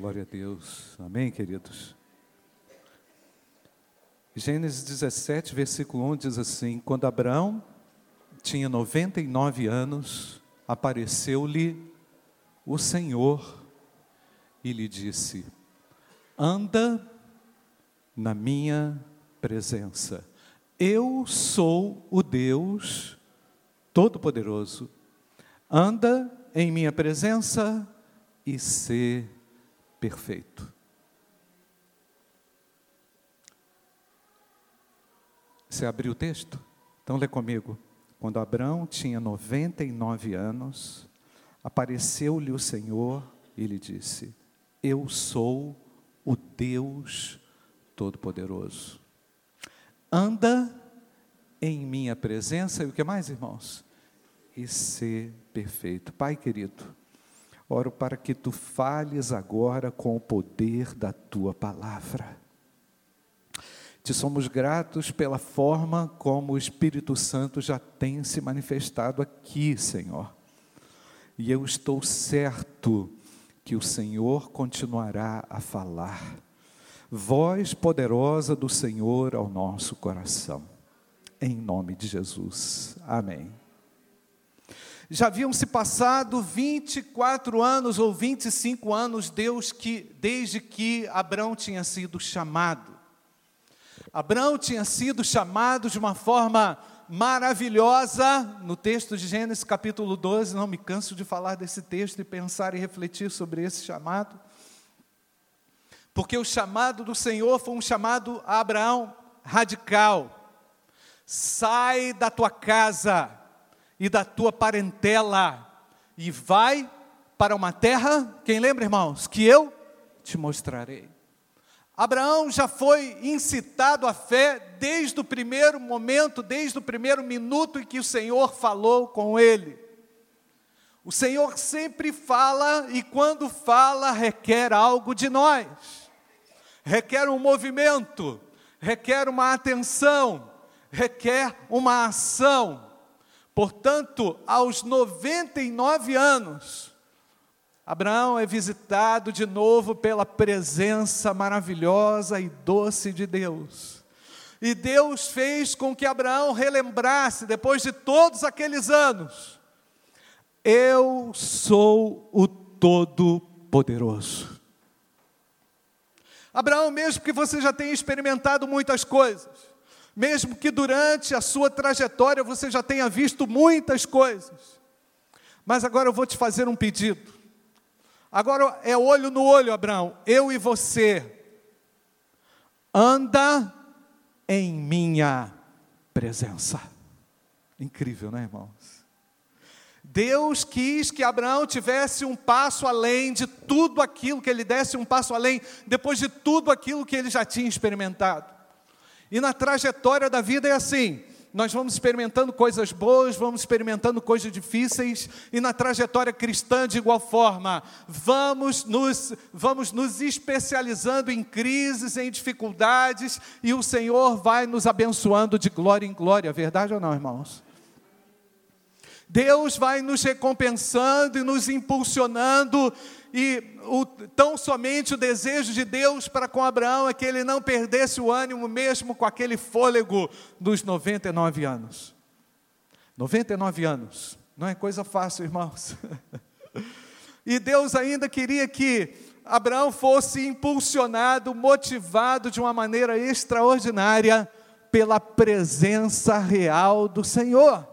Glória a Deus. Amém, queridos? Gênesis 17, versículo 1 diz assim: Quando Abraão tinha 99 anos, apareceu-lhe o Senhor e lhe disse: Anda na minha presença. Eu sou o Deus Todo-Poderoso. Anda em minha presença e ser perfeito. Você abriu o texto? Então lê comigo. Quando Abraão tinha 99 anos, apareceu-lhe o Senhor e lhe disse: Eu sou o Deus Todo-Poderoso. Anda em minha presença e o que mais, irmãos? E ser perfeito. Pai querido, oro para que tu fales agora com o poder da tua palavra. Te somos gratos pela forma como o Espírito Santo já tem se manifestado aqui, Senhor. E eu estou certo que o Senhor continuará a falar. Voz poderosa do Senhor ao nosso coração. Em nome de Jesus. Amém. Já haviam se passado 24 anos ou 25 anos Deus que desde que Abraão tinha sido chamado. Abraão tinha sido chamado de uma forma maravilhosa no texto de Gênesis capítulo 12, não me canso de falar desse texto e pensar e refletir sobre esse chamado. Porque o chamado do Senhor foi um chamado a Abraão radical. Sai da tua casa, e da tua parentela, e vai para uma terra, quem lembra, irmãos, que eu te mostrarei. Abraão já foi incitado à fé desde o primeiro momento, desde o primeiro minuto em que o Senhor falou com ele. O Senhor sempre fala e quando fala requer algo de nós. Requer um movimento, requer uma atenção, requer uma ação. Portanto, aos 99 anos, Abraão é visitado de novo pela presença maravilhosa e doce de Deus. E Deus fez com que Abraão relembrasse, depois de todos aqueles anos, eu sou o Todo-Poderoso. Abraão, mesmo que você já tenha experimentado muitas coisas, mesmo que durante a sua trajetória você já tenha visto muitas coisas. Mas agora eu vou te fazer um pedido. Agora é olho no olho, Abraão. Eu e você. Anda em minha presença. Incrível, né, irmãos? Deus quis que Abraão tivesse um passo além de tudo aquilo, que ele desse um passo além, depois de tudo aquilo que ele já tinha experimentado. E na trajetória da vida é assim: nós vamos experimentando coisas boas, vamos experimentando coisas difíceis, e na trajetória cristã, de igual forma, vamos nos, vamos nos especializando em crises, em dificuldades, e o Senhor vai nos abençoando de glória em glória, verdade ou não, irmãos? Deus vai nos recompensando e nos impulsionando e o, tão somente o desejo de Deus para com Abraão é que ele não perdesse o ânimo, mesmo com aquele fôlego dos 99 anos. 99 anos, não é coisa fácil, irmãos. e Deus ainda queria que Abraão fosse impulsionado, motivado de uma maneira extraordinária pela presença real do Senhor.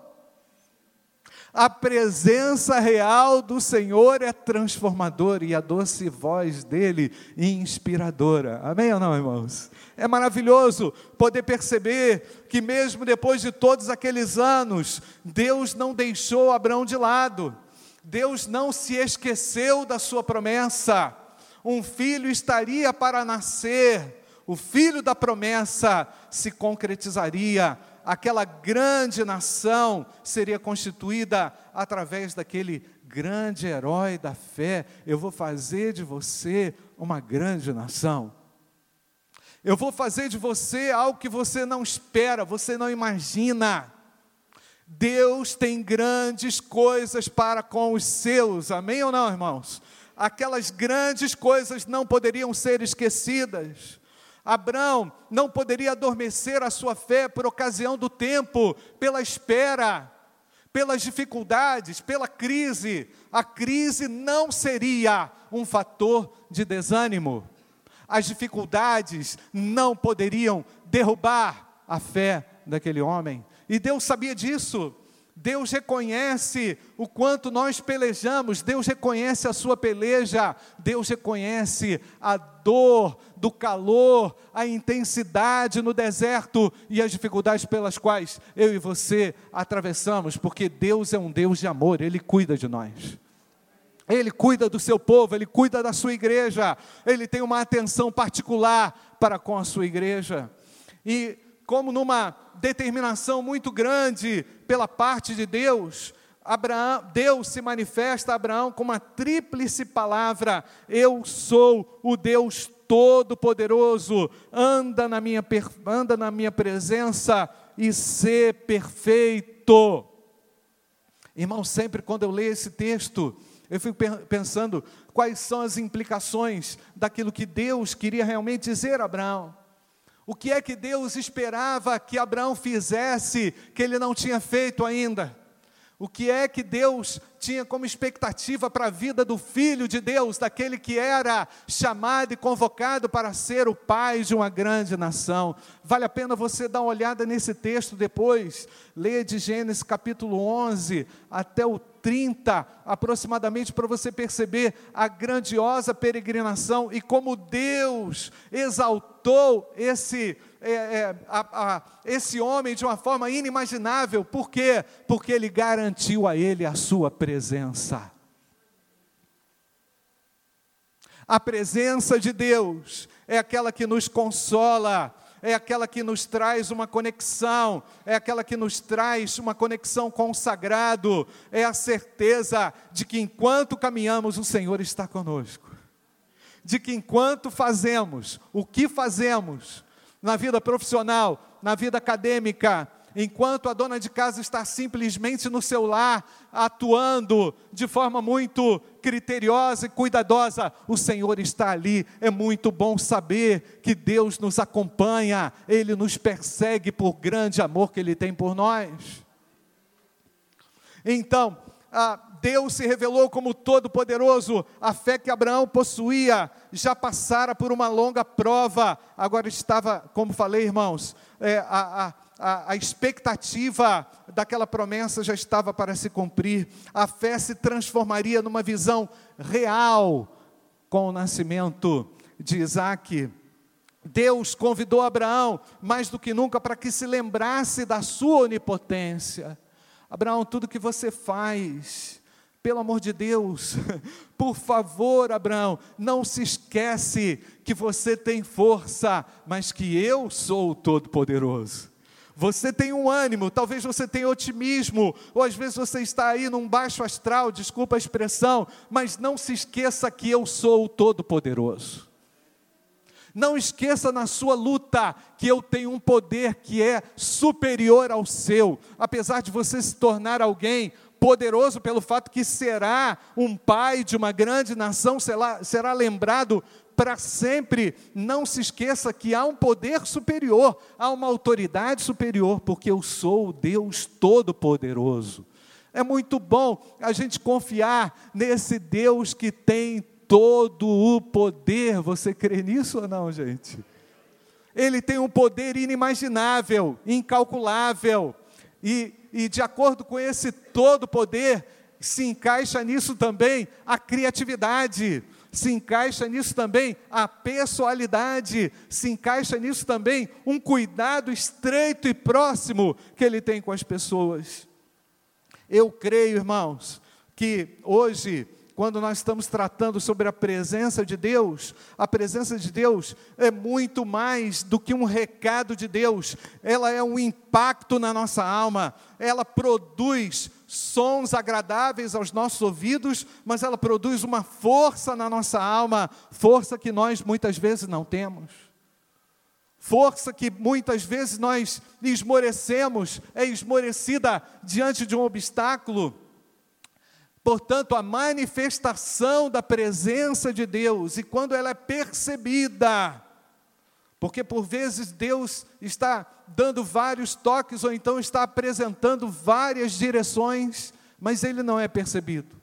A presença real do Senhor é transformadora e a doce voz dele inspiradora. Amém ou não, irmãos? É maravilhoso poder perceber que, mesmo depois de todos aqueles anos, Deus não deixou Abraão de lado, Deus não se esqueceu da sua promessa. Um filho estaria para nascer, o filho da promessa se concretizaria aquela grande nação seria constituída através daquele grande herói da fé. Eu vou fazer de você uma grande nação. Eu vou fazer de você algo que você não espera, você não imagina. Deus tem grandes coisas para com os seus, amém ou não, irmãos? aquelas grandes coisas não poderiam ser esquecidas. Abraão não poderia adormecer a sua fé por ocasião do tempo, pela espera, pelas dificuldades, pela crise. A crise não seria um fator de desânimo. As dificuldades não poderiam derrubar a fé daquele homem. E Deus sabia disso. Deus reconhece o quanto nós pelejamos, Deus reconhece a sua peleja, Deus reconhece a dor do calor, a intensidade no deserto e as dificuldades pelas quais eu e você atravessamos, porque Deus é um Deus de amor, Ele cuida de nós. Ele cuida do seu povo, ele cuida da sua igreja, ele tem uma atenção particular para com a sua igreja. E como numa determinação muito grande pela parte de Deus, Abraão, Deus se manifesta a Abraão com uma tríplice palavra: Eu sou o Deus Todo-Poderoso, anda na minha anda na minha presença e ser perfeito. Irmão, sempre quando eu leio esse texto, eu fico pensando quais são as implicações daquilo que Deus queria realmente dizer a Abraão. O que é que Deus esperava que Abraão fizesse que ele não tinha feito ainda? O que é que Deus tinha como expectativa para a vida do filho de Deus, daquele que era chamado e convocado para ser o pai de uma grande nação? Vale a pena você dar uma olhada nesse texto depois, leia de Gênesis capítulo 11 até o 30 aproximadamente, para você perceber a grandiosa peregrinação e como Deus exaltou esse, é, é, a, a, esse homem de uma forma inimaginável. Por quê? Porque ele garantiu a ele a sua presença. A presença de Deus é aquela que nos consola, é aquela que nos traz uma conexão, é aquela que nos traz uma conexão com o sagrado, é a certeza de que enquanto caminhamos, o Senhor está conosco. De que enquanto fazemos o que fazemos na vida profissional, na vida acadêmica, enquanto a dona de casa está simplesmente no seu lar, atuando de forma muito criteriosa e cuidadosa, o Senhor está ali. É muito bom saber que Deus nos acompanha, Ele nos persegue por grande amor que Ele tem por nós. Então, Deus se revelou como todo-poderoso, a fé que Abraão possuía já passara por uma longa prova, agora estava, como falei, irmãos, é, a, a a, a, expectativa daquela promessa já estava para se cumprir, a fé se transformaria numa visão real com o nascimento de Isaac. Deus convidou Abraão mais do que nunca para que se lembrasse da sua onipotência. Abraão, tudo que você faz, pelo amor de Deus, por favor, Abraão, não se esquece que você tem força, mas que eu sou o Todo-Poderoso. Você tem um ânimo, talvez você tenha otimismo, ou às vezes você está aí num baixo astral, desculpa a expressão, mas não se esqueça que eu sou o Todo-Poderoso. Não esqueça na sua luta que eu tenho um poder que é superior ao seu, apesar de você se tornar alguém poderoso pelo fato que será um pai de uma grande nação, será, será lembrado para sempre. Não se esqueça que há um poder superior, há uma autoridade superior, porque eu sou o Deus Todo-Poderoso. É muito bom a gente confiar nesse Deus que tem todo o poder. Você crê nisso ou não, gente? Ele tem um poder inimaginável, incalculável. E, e de acordo com esse todo poder, se encaixa nisso também a criatividade se encaixa nisso também a pessoalidade, se encaixa nisso também um cuidado estreito e próximo que ele tem com as pessoas. Eu creio, irmãos, que hoje quando nós estamos tratando sobre a presença de Deus, a presença de Deus é muito mais do que um recado de Deus, ela é um impacto na nossa alma, ela produz sons agradáveis aos nossos ouvidos, mas ela produz uma força na nossa alma, força que nós muitas vezes não temos. Força que muitas vezes nós esmorecemos, é esmorecida diante de um obstáculo Portanto, a manifestação da presença de Deus, e quando ela é percebida, porque por vezes Deus está dando vários toques ou então está apresentando várias direções, mas ele não é percebido.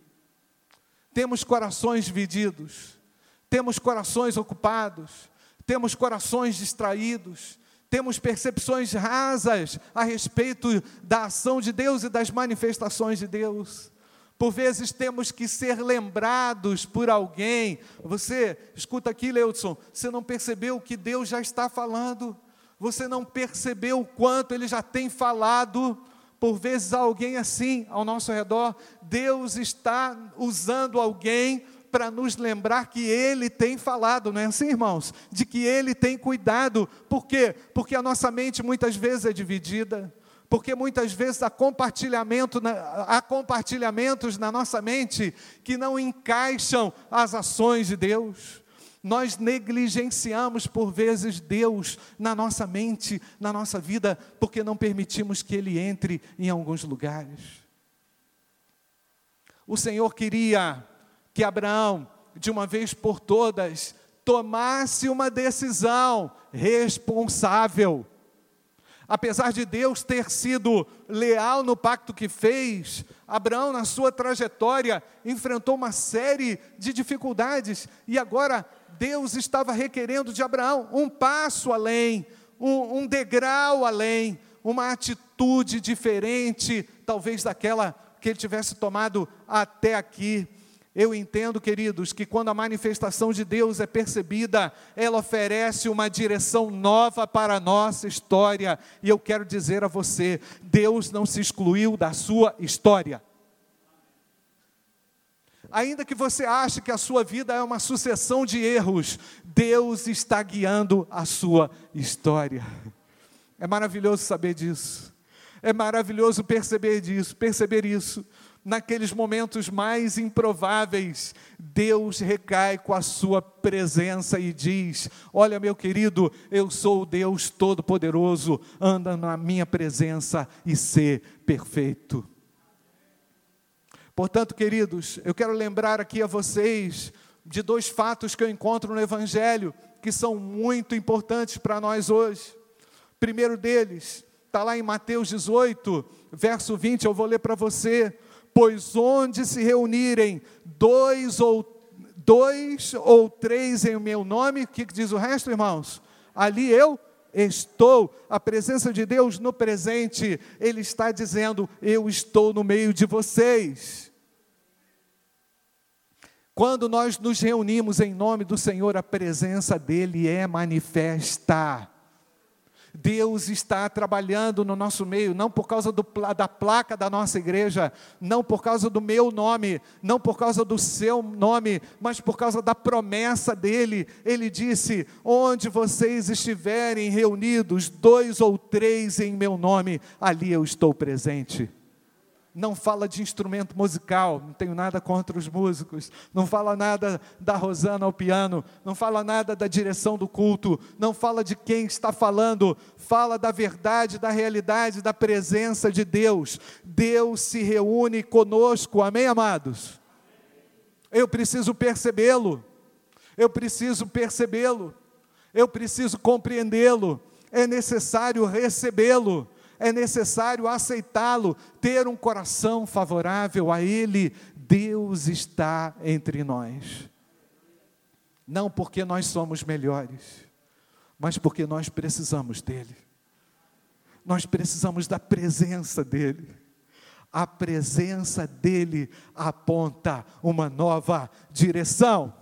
Temos corações divididos, temos corações ocupados, temos corações distraídos, temos percepções rasas a respeito da ação de Deus e das manifestações de Deus. Por vezes temos que ser lembrados por alguém. Você, escuta aqui, Leudson, você não percebeu que Deus já está falando, você não percebeu o quanto Ele já tem falado. Por vezes alguém assim ao nosso redor, Deus está usando alguém para nos lembrar que Ele tem falado, não é assim, irmãos? De que Ele tem cuidado. Por quê? Porque a nossa mente muitas vezes é dividida porque muitas vezes há, compartilhamento, há compartilhamentos na nossa mente que não encaixam as ações de Deus. Nós negligenciamos por vezes Deus na nossa mente, na nossa vida, porque não permitimos que Ele entre em alguns lugares. O Senhor queria que Abraão, de uma vez por todas, tomasse uma decisão responsável Apesar de Deus ter sido leal no pacto que fez, Abraão, na sua trajetória, enfrentou uma série de dificuldades e agora Deus estava requerendo de Abraão um passo além, um, um degrau além, uma atitude diferente, talvez daquela que ele tivesse tomado até aqui. Eu entendo, queridos, que quando a manifestação de Deus é percebida, ela oferece uma direção nova para a nossa história. E eu quero dizer a você: Deus não se excluiu da sua história. Ainda que você ache que a sua vida é uma sucessão de erros, Deus está guiando a sua história. É maravilhoso saber disso. É maravilhoso perceber disso, perceber isso naqueles momentos mais improváveis, Deus recai com a sua presença e diz: Olha, meu querido, eu sou o Deus Todo-Poderoso, anda na minha presença e ser perfeito. Portanto, queridos, eu quero lembrar aqui a vocês de dois fatos que eu encontro no Evangelho que são muito importantes para nós hoje. primeiro deles está lá em Mateus 18, verso 20, eu vou ler para você pois onde se reunirem dois ou dois ou três em meu nome, o que diz o resto, irmãos? Ali eu estou, a presença de Deus no presente, Ele está dizendo: Eu estou no meio de vocês. Quando nós nos reunimos em nome do Senhor, a presença dEle é manifesta. Deus está trabalhando no nosso meio, não por causa do, da placa da nossa igreja, não por causa do meu nome, não por causa do seu nome, mas por causa da promessa dele. Ele disse: Onde vocês estiverem reunidos, dois ou três em meu nome, ali eu estou presente não fala de instrumento musical, não tenho nada contra os músicos, não fala nada da Rosana ao piano, não fala nada da direção do culto, não fala de quem está falando, fala da verdade, da realidade, da presença de Deus. Deus se reúne conosco, amém, amados? Eu preciso percebê-lo, eu preciso percebê-lo, eu preciso compreendê-lo, é necessário recebê-lo é necessário aceitá-lo, ter um coração favorável a Ele. Deus está entre nós. Não porque nós somos melhores, mas porque nós precisamos dEle. Nós precisamos da presença dEle. A presença dEle aponta uma nova direção.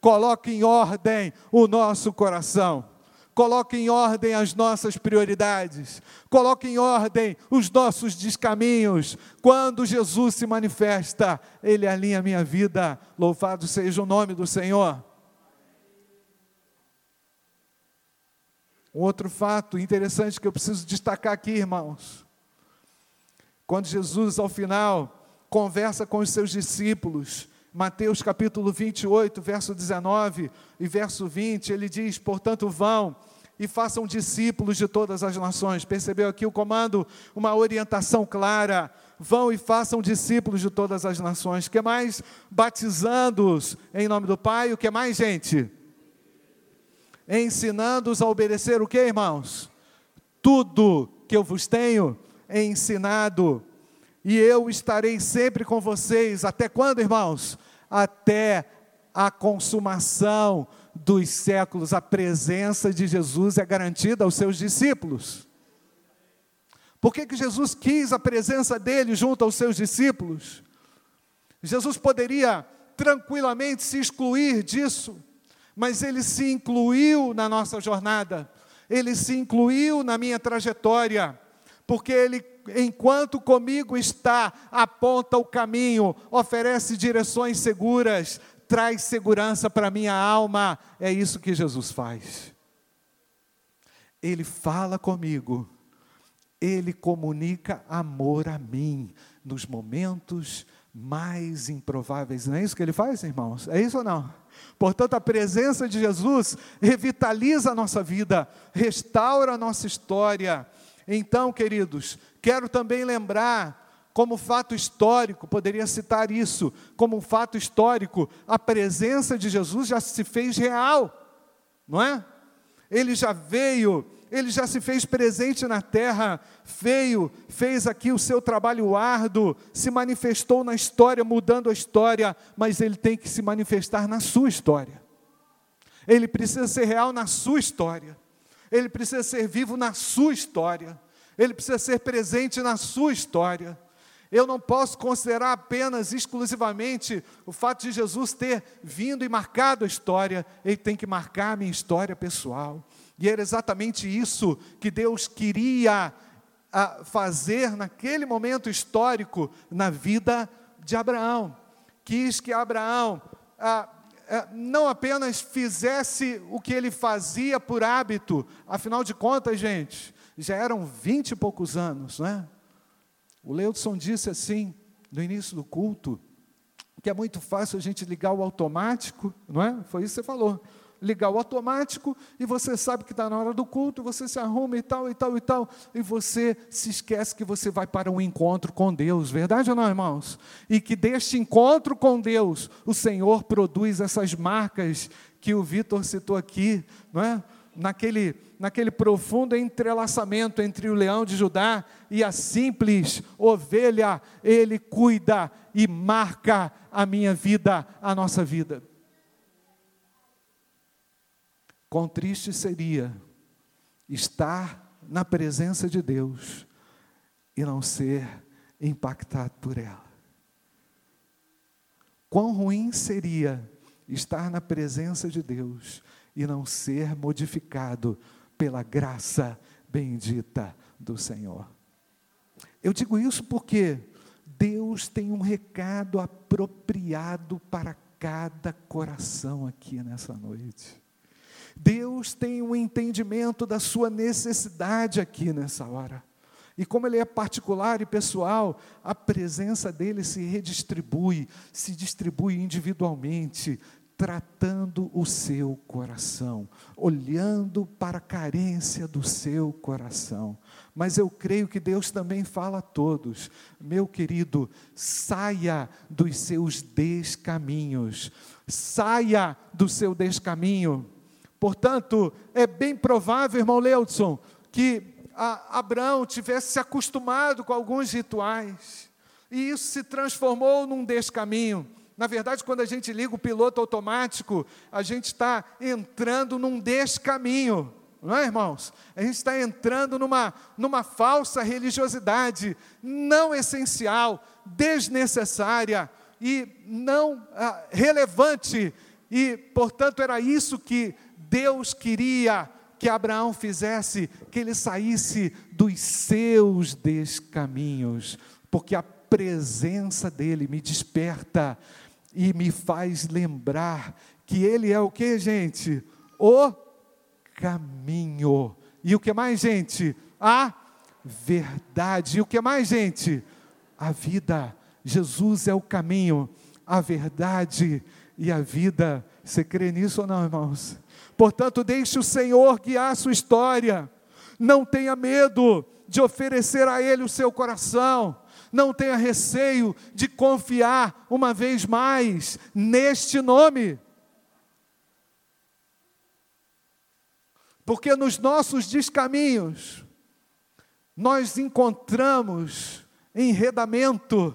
Coloque em ordem o nosso coração coloque em ordem as nossas prioridades, coloque em ordem os nossos descaminhos. Quando Jesus se manifesta, Ele alinha a minha vida. Louvado seja o nome do Senhor. Um outro fato interessante que eu preciso destacar aqui, irmãos. Quando Jesus, ao final, conversa com os seus discípulos, Mateus capítulo 28, verso 19 e verso 20, ele diz: Portanto, vão e façam discípulos de todas as nações. Percebeu aqui o comando? Uma orientação clara. vão e façam discípulos de todas as nações. O que mais? Batizando-os em nome do Pai. O que mais, gente? Ensinando-os a obedecer o que, irmãos? Tudo que eu vos tenho ensinado. E eu estarei sempre com vocês. Até quando, irmãos? Até a consumação dos séculos. A presença de Jesus é garantida aos seus discípulos. Por que, que Jesus quis a presença dele junto aos seus discípulos? Jesus poderia tranquilamente se excluir disso, mas ele se incluiu na nossa jornada, ele se incluiu na minha trajetória, porque ele, enquanto comigo está, aponta o caminho, oferece direções seguras, traz segurança para minha alma. É isso que Jesus faz. Ele fala comigo ele comunica amor a mim nos momentos mais improváveis. Não é isso que ele faz, irmãos? É isso ou não? Portanto, a presença de Jesus revitaliza a nossa vida, restaura a nossa história. Então, queridos, quero também lembrar, como fato histórico, poderia citar isso, como um fato histórico, a presença de Jesus já se fez real, não é? Ele já veio ele já se fez presente na terra, veio, fez aqui o seu trabalho árduo, se manifestou na história, mudando a história, mas ele tem que se manifestar na sua história. Ele precisa ser real na sua história. Ele precisa ser vivo na sua história. Ele precisa ser presente na sua história. Eu não posso considerar apenas, exclusivamente, o fato de Jesus ter vindo e marcado a história, ele tem que marcar a minha história pessoal. E era exatamente isso que Deus queria ah, fazer naquele momento histórico na vida de Abraão. Quis que Abraão ah, ah, não apenas fizesse o que ele fazia por hábito, afinal de contas, gente, já eram vinte e poucos anos, né? O Leudson disse assim, no início do culto, que é muito fácil a gente ligar o automático, não é? Foi isso que você falou ligar o automático e você sabe que está na hora do culto, você se arruma e tal, e tal, e tal, e você se esquece que você vai para um encontro com Deus, verdade ou não, irmãos? E que deste encontro com Deus, o Senhor produz essas marcas que o Vitor citou aqui, não é? Naquele, naquele profundo entrelaçamento entre o leão de Judá e a simples ovelha, ele cuida e marca a minha vida, a nossa vida. Quão triste seria estar na presença de Deus e não ser impactado por ela. Quão ruim seria estar na presença de Deus e não ser modificado pela graça bendita do Senhor. Eu digo isso porque Deus tem um recado apropriado para cada coração aqui nessa noite. Deus tem um entendimento da sua necessidade aqui nessa hora. E como ele é particular e pessoal, a presença dele se redistribui, se distribui individualmente, tratando o seu coração, olhando para a carência do seu coração. Mas eu creio que Deus também fala a todos, meu querido, saia dos seus descaminhos, saia do seu descaminho Portanto, é bem provável, irmão Leudson, que Abraão tivesse se acostumado com alguns rituais, e isso se transformou num descaminho. Na verdade, quando a gente liga o piloto automático, a gente está entrando num descaminho, não é, irmãos? A gente está entrando numa, numa falsa religiosidade não essencial, desnecessária e não ah, relevante. E, portanto, era isso que Deus queria que Abraão fizesse, que ele saísse dos seus descaminhos, porque a presença dele me desperta e me faz lembrar que ele é o que, gente? O caminho. E o que mais, gente? A verdade. E o que mais, gente? A vida. Jesus é o caminho, a verdade e a vida. Você crê nisso ou não, irmãos? Portanto, deixe o Senhor guiar a sua história. Não tenha medo de oferecer a Ele o seu coração. Não tenha receio de confiar uma vez mais neste nome. Porque nos nossos descaminhos, nós encontramos enredamento,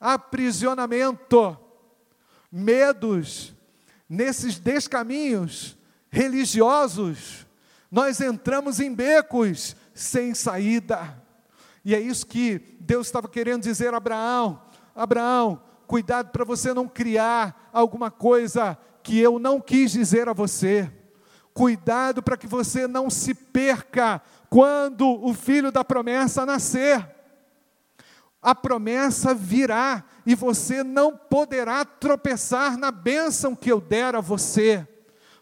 aprisionamento, medos. Nesses descaminhos religiosos, nós entramos em becos sem saída. E é isso que Deus estava querendo dizer a Abraão: Abraão, cuidado para você não criar alguma coisa que eu não quis dizer a você. Cuidado para que você não se perca quando o filho da promessa nascer. A promessa virá e você não poderá tropeçar na bênção que eu der a você.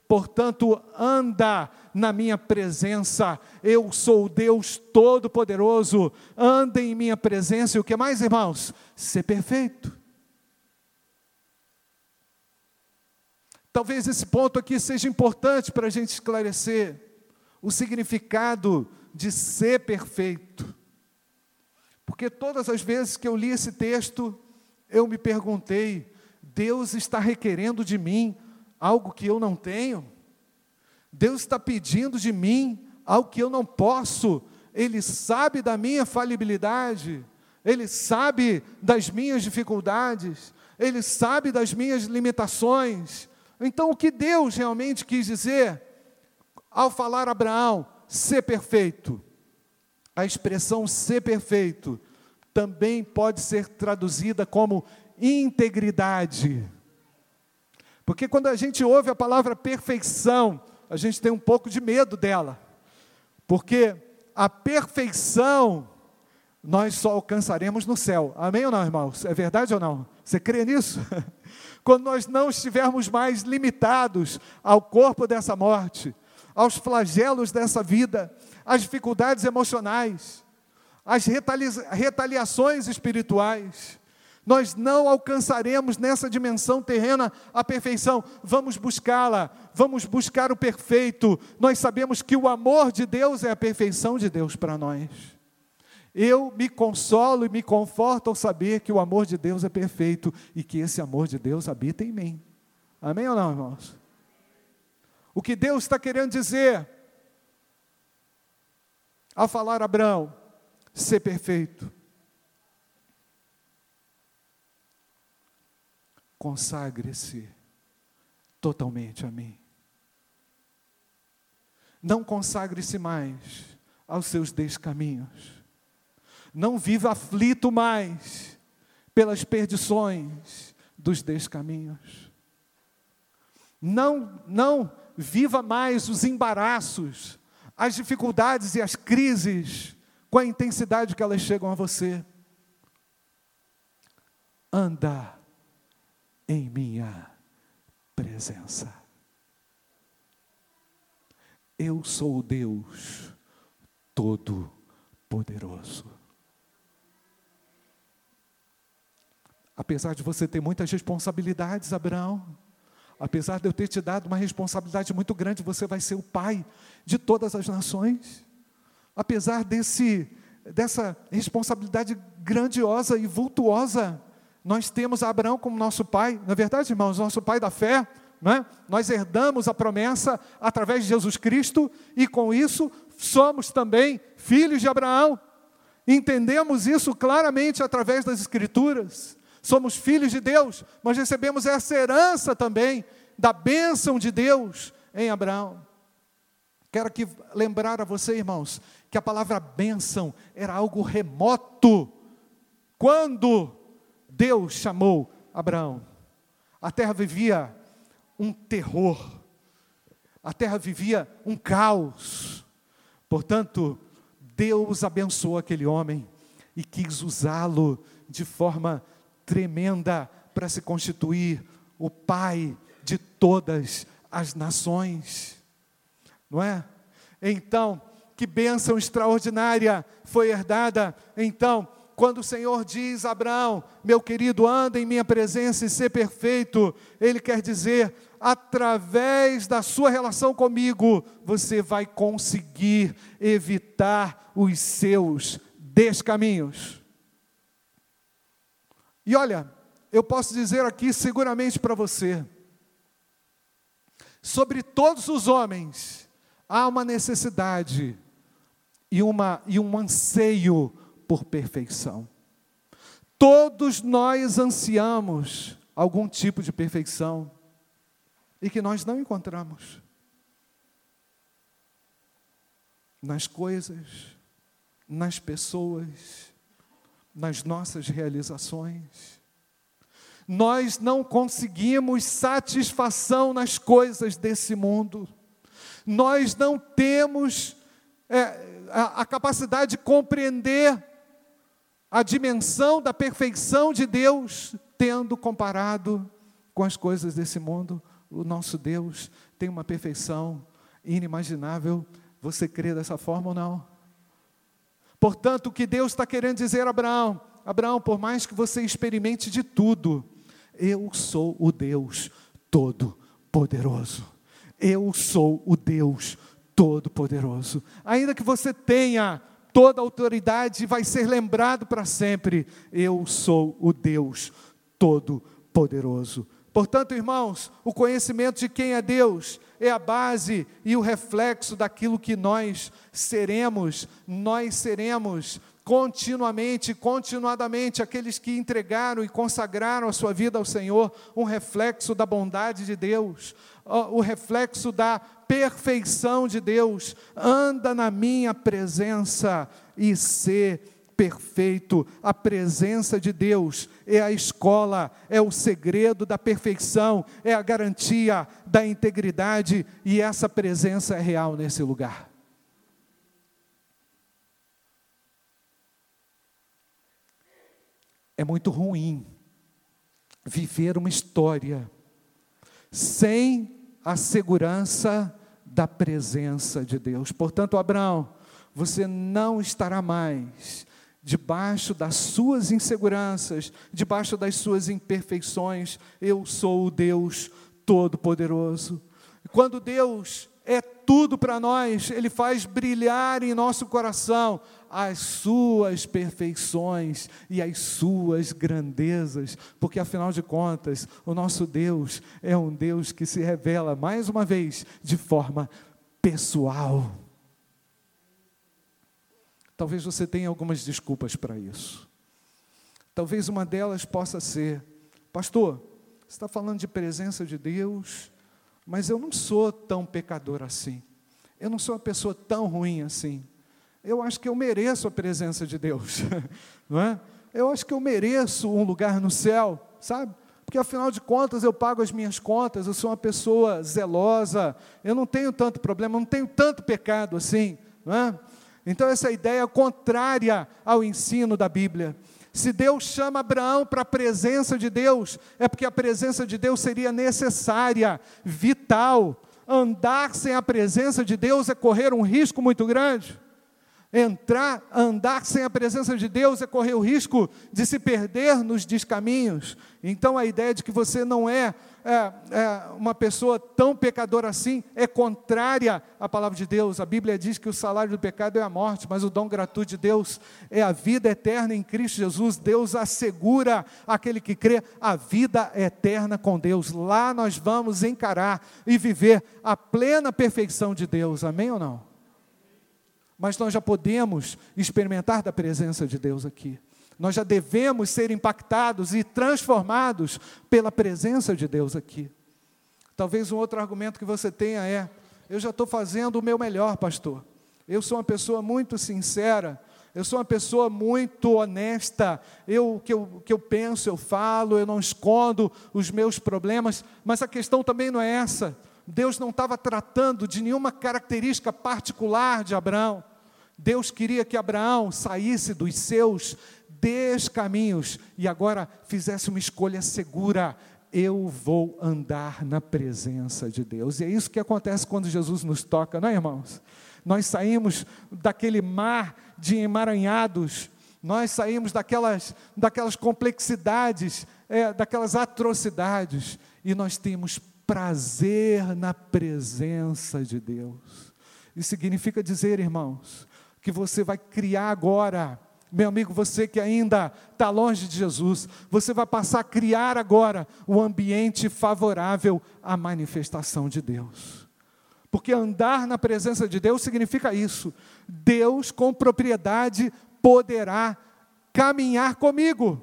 Portanto, anda na minha presença. Eu sou o Deus Todo-Poderoso. Anda em minha presença. E o que mais, irmãos? Ser perfeito. Talvez esse ponto aqui seja importante para a gente esclarecer o significado de ser perfeito. Porque todas as vezes que eu li esse texto, eu me perguntei: Deus está requerendo de mim algo que eu não tenho? Deus está pedindo de mim algo que eu não posso? Ele sabe da minha falibilidade, Ele sabe das minhas dificuldades, Ele sabe das minhas limitações, então, o que Deus realmente quis dizer ao falar a Abraão, ser perfeito? A expressão ser perfeito também pode ser traduzida como integridade. Porque quando a gente ouve a palavra perfeição, a gente tem um pouco de medo dela. Porque a perfeição nós só alcançaremos no céu. Amém ou não, irmãos? É verdade ou não? Você crê nisso? quando nós não estivermos mais limitados ao corpo dessa morte, aos flagelos dessa vida, às dificuldades emocionais, às retaliações espirituais, nós não alcançaremos nessa dimensão terrena a perfeição. Vamos buscá-la, vamos buscar o perfeito. Nós sabemos que o amor de Deus é a perfeição de Deus para nós. Eu me consolo e me conforto ao saber que o amor de Deus é perfeito e que esse amor de Deus habita em mim. Amém ou não, irmãos? O que Deus está querendo dizer ao falar a Abraão, ser perfeito. Consagre-se totalmente a mim. Não consagre-se mais aos seus descaminhos não viva aflito mais pelas perdições dos descaminhos. Não, não viva mais os embaraços, as dificuldades e as crises com a intensidade que elas chegam a você. Anda em minha presença. Eu sou Deus Todo-Poderoso. Apesar de você ter muitas responsabilidades, Abraão, apesar de eu ter te dado uma responsabilidade muito grande, você vai ser o pai de todas as nações. Apesar desse, dessa responsabilidade grandiosa e vultuosa, nós temos Abraão como nosso pai, na é verdade, irmãos, nosso pai da fé, não é? nós herdamos a promessa através de Jesus Cristo e com isso somos também filhos de Abraão. Entendemos isso claramente através das Escrituras somos filhos de Deus, mas recebemos essa herança também da bênção de Deus em Abraão. Quero aqui lembrar a você, irmãos, que a palavra bênção era algo remoto quando Deus chamou Abraão. A terra vivia um terror, a terra vivia um caos. Portanto, Deus abençoou aquele homem e quis usá-lo de forma tremenda para se constituir o pai de todas as nações. Não é? Então, que bênção extraordinária foi herdada. Então, quando o Senhor diz a Abraão, meu querido, anda em minha presença e ser perfeito, Ele quer dizer, através da sua relação comigo, você vai conseguir evitar os seus descaminhos. E olha, eu posso dizer aqui seguramente para você, sobre todos os homens, há uma necessidade e, uma, e um anseio por perfeição. Todos nós ansiamos algum tipo de perfeição e que nós não encontramos nas coisas, nas pessoas, nas nossas realizações. Nós não conseguimos satisfação nas coisas desse mundo. Nós não temos é, a, a capacidade de compreender a dimensão da perfeição de Deus, tendo comparado com as coisas desse mundo. O nosso Deus tem uma perfeição inimaginável. Você crê dessa forma ou não? Portanto, o que Deus está querendo dizer a Abraão: Abraão, por mais que você experimente de tudo, eu sou o Deus Todo-Poderoso. Eu sou o Deus Todo-Poderoso. Ainda que você tenha toda autoridade vai ser lembrado para sempre: eu sou o Deus Todo-Poderoso. Portanto, irmãos, o conhecimento de quem é Deus é a base e o reflexo daquilo que nós seremos. Nós seremos continuamente, continuadamente, aqueles que entregaram e consagraram a sua vida ao Senhor, um reflexo da bondade de Deus, o reflexo da perfeição de Deus. Anda na minha presença e ser perfeito. A presença de Deus é a escola, é o segredo da perfeição, é a garantia da integridade e essa presença é real nesse lugar. É muito ruim viver uma história sem a segurança da presença de Deus. Portanto, Abraão, você não estará mais debaixo das suas inseguranças, debaixo das suas imperfeições. Eu sou o Deus Todo-Poderoso. Quando Deus é tudo para nós, Ele faz brilhar em nosso coração as suas perfeições e as suas grandezas, porque afinal de contas, o nosso Deus é um Deus que se revela, mais uma vez, de forma pessoal. Talvez você tenha algumas desculpas para isso. Talvez uma delas possa ser: Pastor, você está falando de presença de Deus, mas eu não sou tão pecador assim. Eu não sou uma pessoa tão ruim assim. Eu acho que eu mereço a presença de Deus, não é? Eu acho que eu mereço um lugar no céu, sabe? Porque afinal de contas eu pago as minhas contas, eu sou uma pessoa zelosa, eu não tenho tanto problema, não tenho tanto pecado assim, não é? Então, essa ideia é contrária ao ensino da Bíblia. Se Deus chama Abraão para a presença de Deus, é porque a presença de Deus seria necessária, vital. Andar sem a presença de Deus é correr um risco muito grande. Entrar, andar sem a presença de Deus é correr o risco de se perder nos descaminhos. Então a ideia de que você não é, é, é, uma pessoa tão pecadora assim é contrária à palavra de Deus. A Bíblia diz que o salário do pecado é a morte, mas o dom gratuito de Deus é a vida eterna em Cristo Jesus. Deus assegura àquele que crê a vida eterna com Deus. Lá nós vamos encarar e viver a plena perfeição de Deus. Amém ou não? Mas nós já podemos experimentar da presença de Deus aqui. Nós já devemos ser impactados e transformados pela presença de Deus aqui. Talvez um outro argumento que você tenha é: eu já estou fazendo o meu melhor, pastor. Eu sou uma pessoa muito sincera, eu sou uma pessoa muito honesta, eu o que eu, que eu penso, eu falo, eu não escondo os meus problemas, mas a questão também não é essa. Deus não estava tratando de nenhuma característica particular de Abraão. Deus queria que Abraão saísse dos seus descaminhos e agora fizesse uma escolha segura. Eu vou andar na presença de Deus. E é isso que acontece quando Jesus nos toca, não é, irmãos? Nós saímos daquele mar de emaranhados, nós saímos daquelas, daquelas complexidades, é, daquelas atrocidades, e nós temos prazer na presença de Deus. Isso significa dizer, irmãos, que você vai criar agora Meu amigo, você que ainda está longe de Jesus, você vai passar a criar agora um ambiente favorável à manifestação de Deus. Porque andar na presença de Deus significa isso. Deus, com propriedade, poderá caminhar comigo.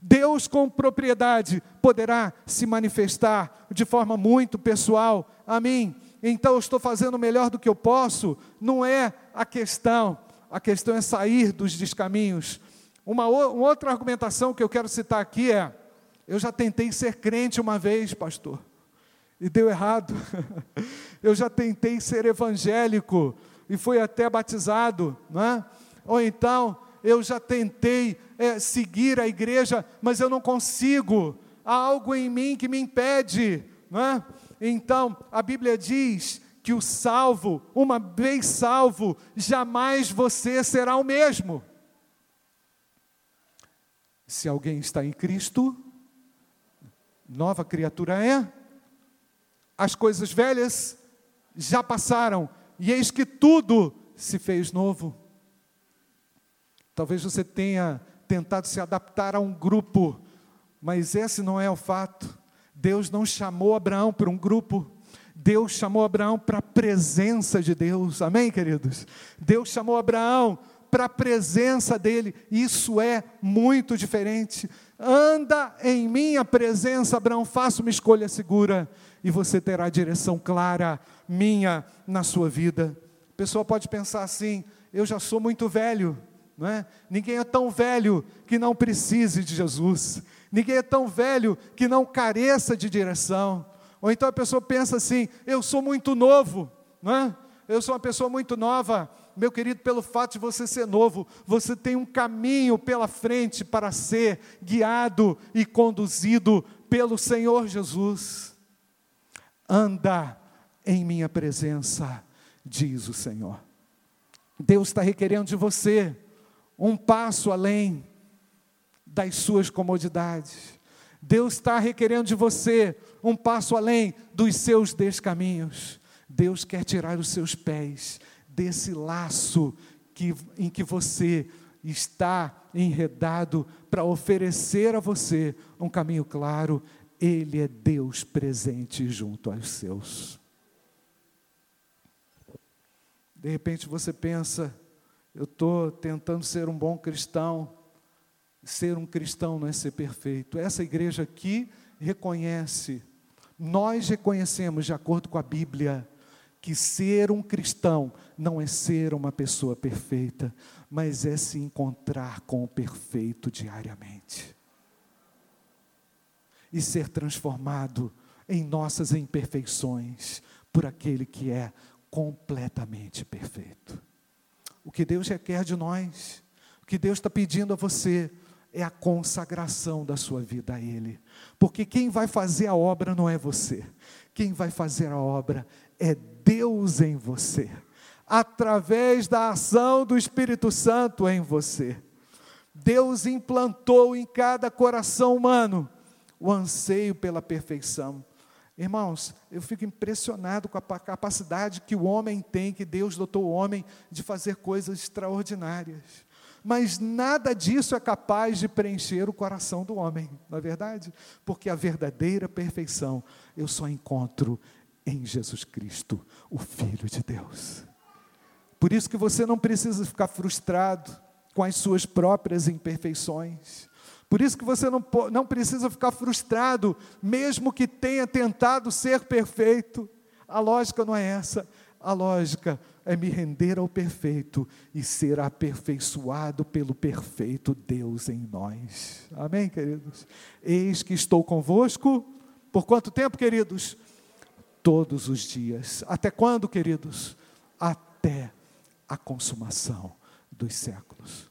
Deus, com propriedade, poderá se manifestar de forma muito pessoal a mim. Então, eu estou fazendo o melhor do que eu posso, não é a questão. A questão é sair dos descaminhos. Uma, uma outra argumentação que eu quero citar aqui é: eu já tentei ser crente uma vez, pastor, e deu errado. eu já tentei ser evangélico e fui até batizado, não é? Ou então, eu já tentei é, seguir a igreja, mas eu não consigo. Há algo em mim que me impede. Não é? Então, a Bíblia diz que o salvo, uma vez salvo, jamais você será o mesmo. Se alguém está em Cristo, nova criatura é. As coisas velhas já passaram, e eis que tudo se fez novo. Talvez você tenha tentado se adaptar a um grupo, mas esse não é o fato. Deus não chamou Abraão para um grupo, Deus chamou Abraão para a presença de Deus, amém, queridos? Deus chamou Abraão para a presença dele, isso é muito diferente. Anda em minha presença, Abraão, faça uma escolha segura e você terá direção clara minha na sua vida. A pessoa pode pensar assim: eu já sou muito velho, não é? Ninguém é tão velho que não precise de Jesus. Ninguém é tão velho que não careça de direção. Ou então a pessoa pensa assim: eu sou muito novo, não é? Eu sou uma pessoa muito nova. Meu querido, pelo fato de você ser novo, você tem um caminho pela frente para ser guiado e conduzido pelo Senhor Jesus. Anda em minha presença, diz o Senhor. Deus está requerendo de você um passo além das suas comodidades. Deus está requerendo de você um passo além dos seus descaminhos. Deus quer tirar os seus pés desse laço que, em que você está enredado para oferecer a você um caminho claro. Ele é Deus presente junto aos seus. De repente você pensa, eu estou tentando ser um bom cristão. Ser um cristão não é ser perfeito. Essa igreja aqui reconhece, nós reconhecemos, de acordo com a Bíblia, que ser um cristão não é ser uma pessoa perfeita, mas é se encontrar com o perfeito diariamente. E ser transformado em nossas imperfeições por aquele que é completamente perfeito. O que Deus requer de nós, o que Deus está pedindo a você, é a consagração da sua vida a Ele. Porque quem vai fazer a obra não é você, quem vai fazer a obra é Deus em você, através da ação do Espírito Santo em você. Deus implantou em cada coração humano o anseio pela perfeição. Irmãos, eu fico impressionado com a capacidade que o homem tem, que Deus dotou o homem de fazer coisas extraordinárias. Mas nada disso é capaz de preencher o coração do homem, não é verdade? Porque a verdadeira perfeição eu só encontro em Jesus Cristo, o Filho de Deus. Por isso que você não precisa ficar frustrado com as suas próprias imperfeições. Por isso que você não, não precisa ficar frustrado, mesmo que tenha tentado ser perfeito. A lógica não é essa. A lógica é me render ao perfeito e ser aperfeiçoado pelo perfeito Deus em nós. Amém, queridos? Eis que estou convosco. Por quanto tempo, queridos? Todos os dias. Até quando, queridos? Até a consumação dos séculos.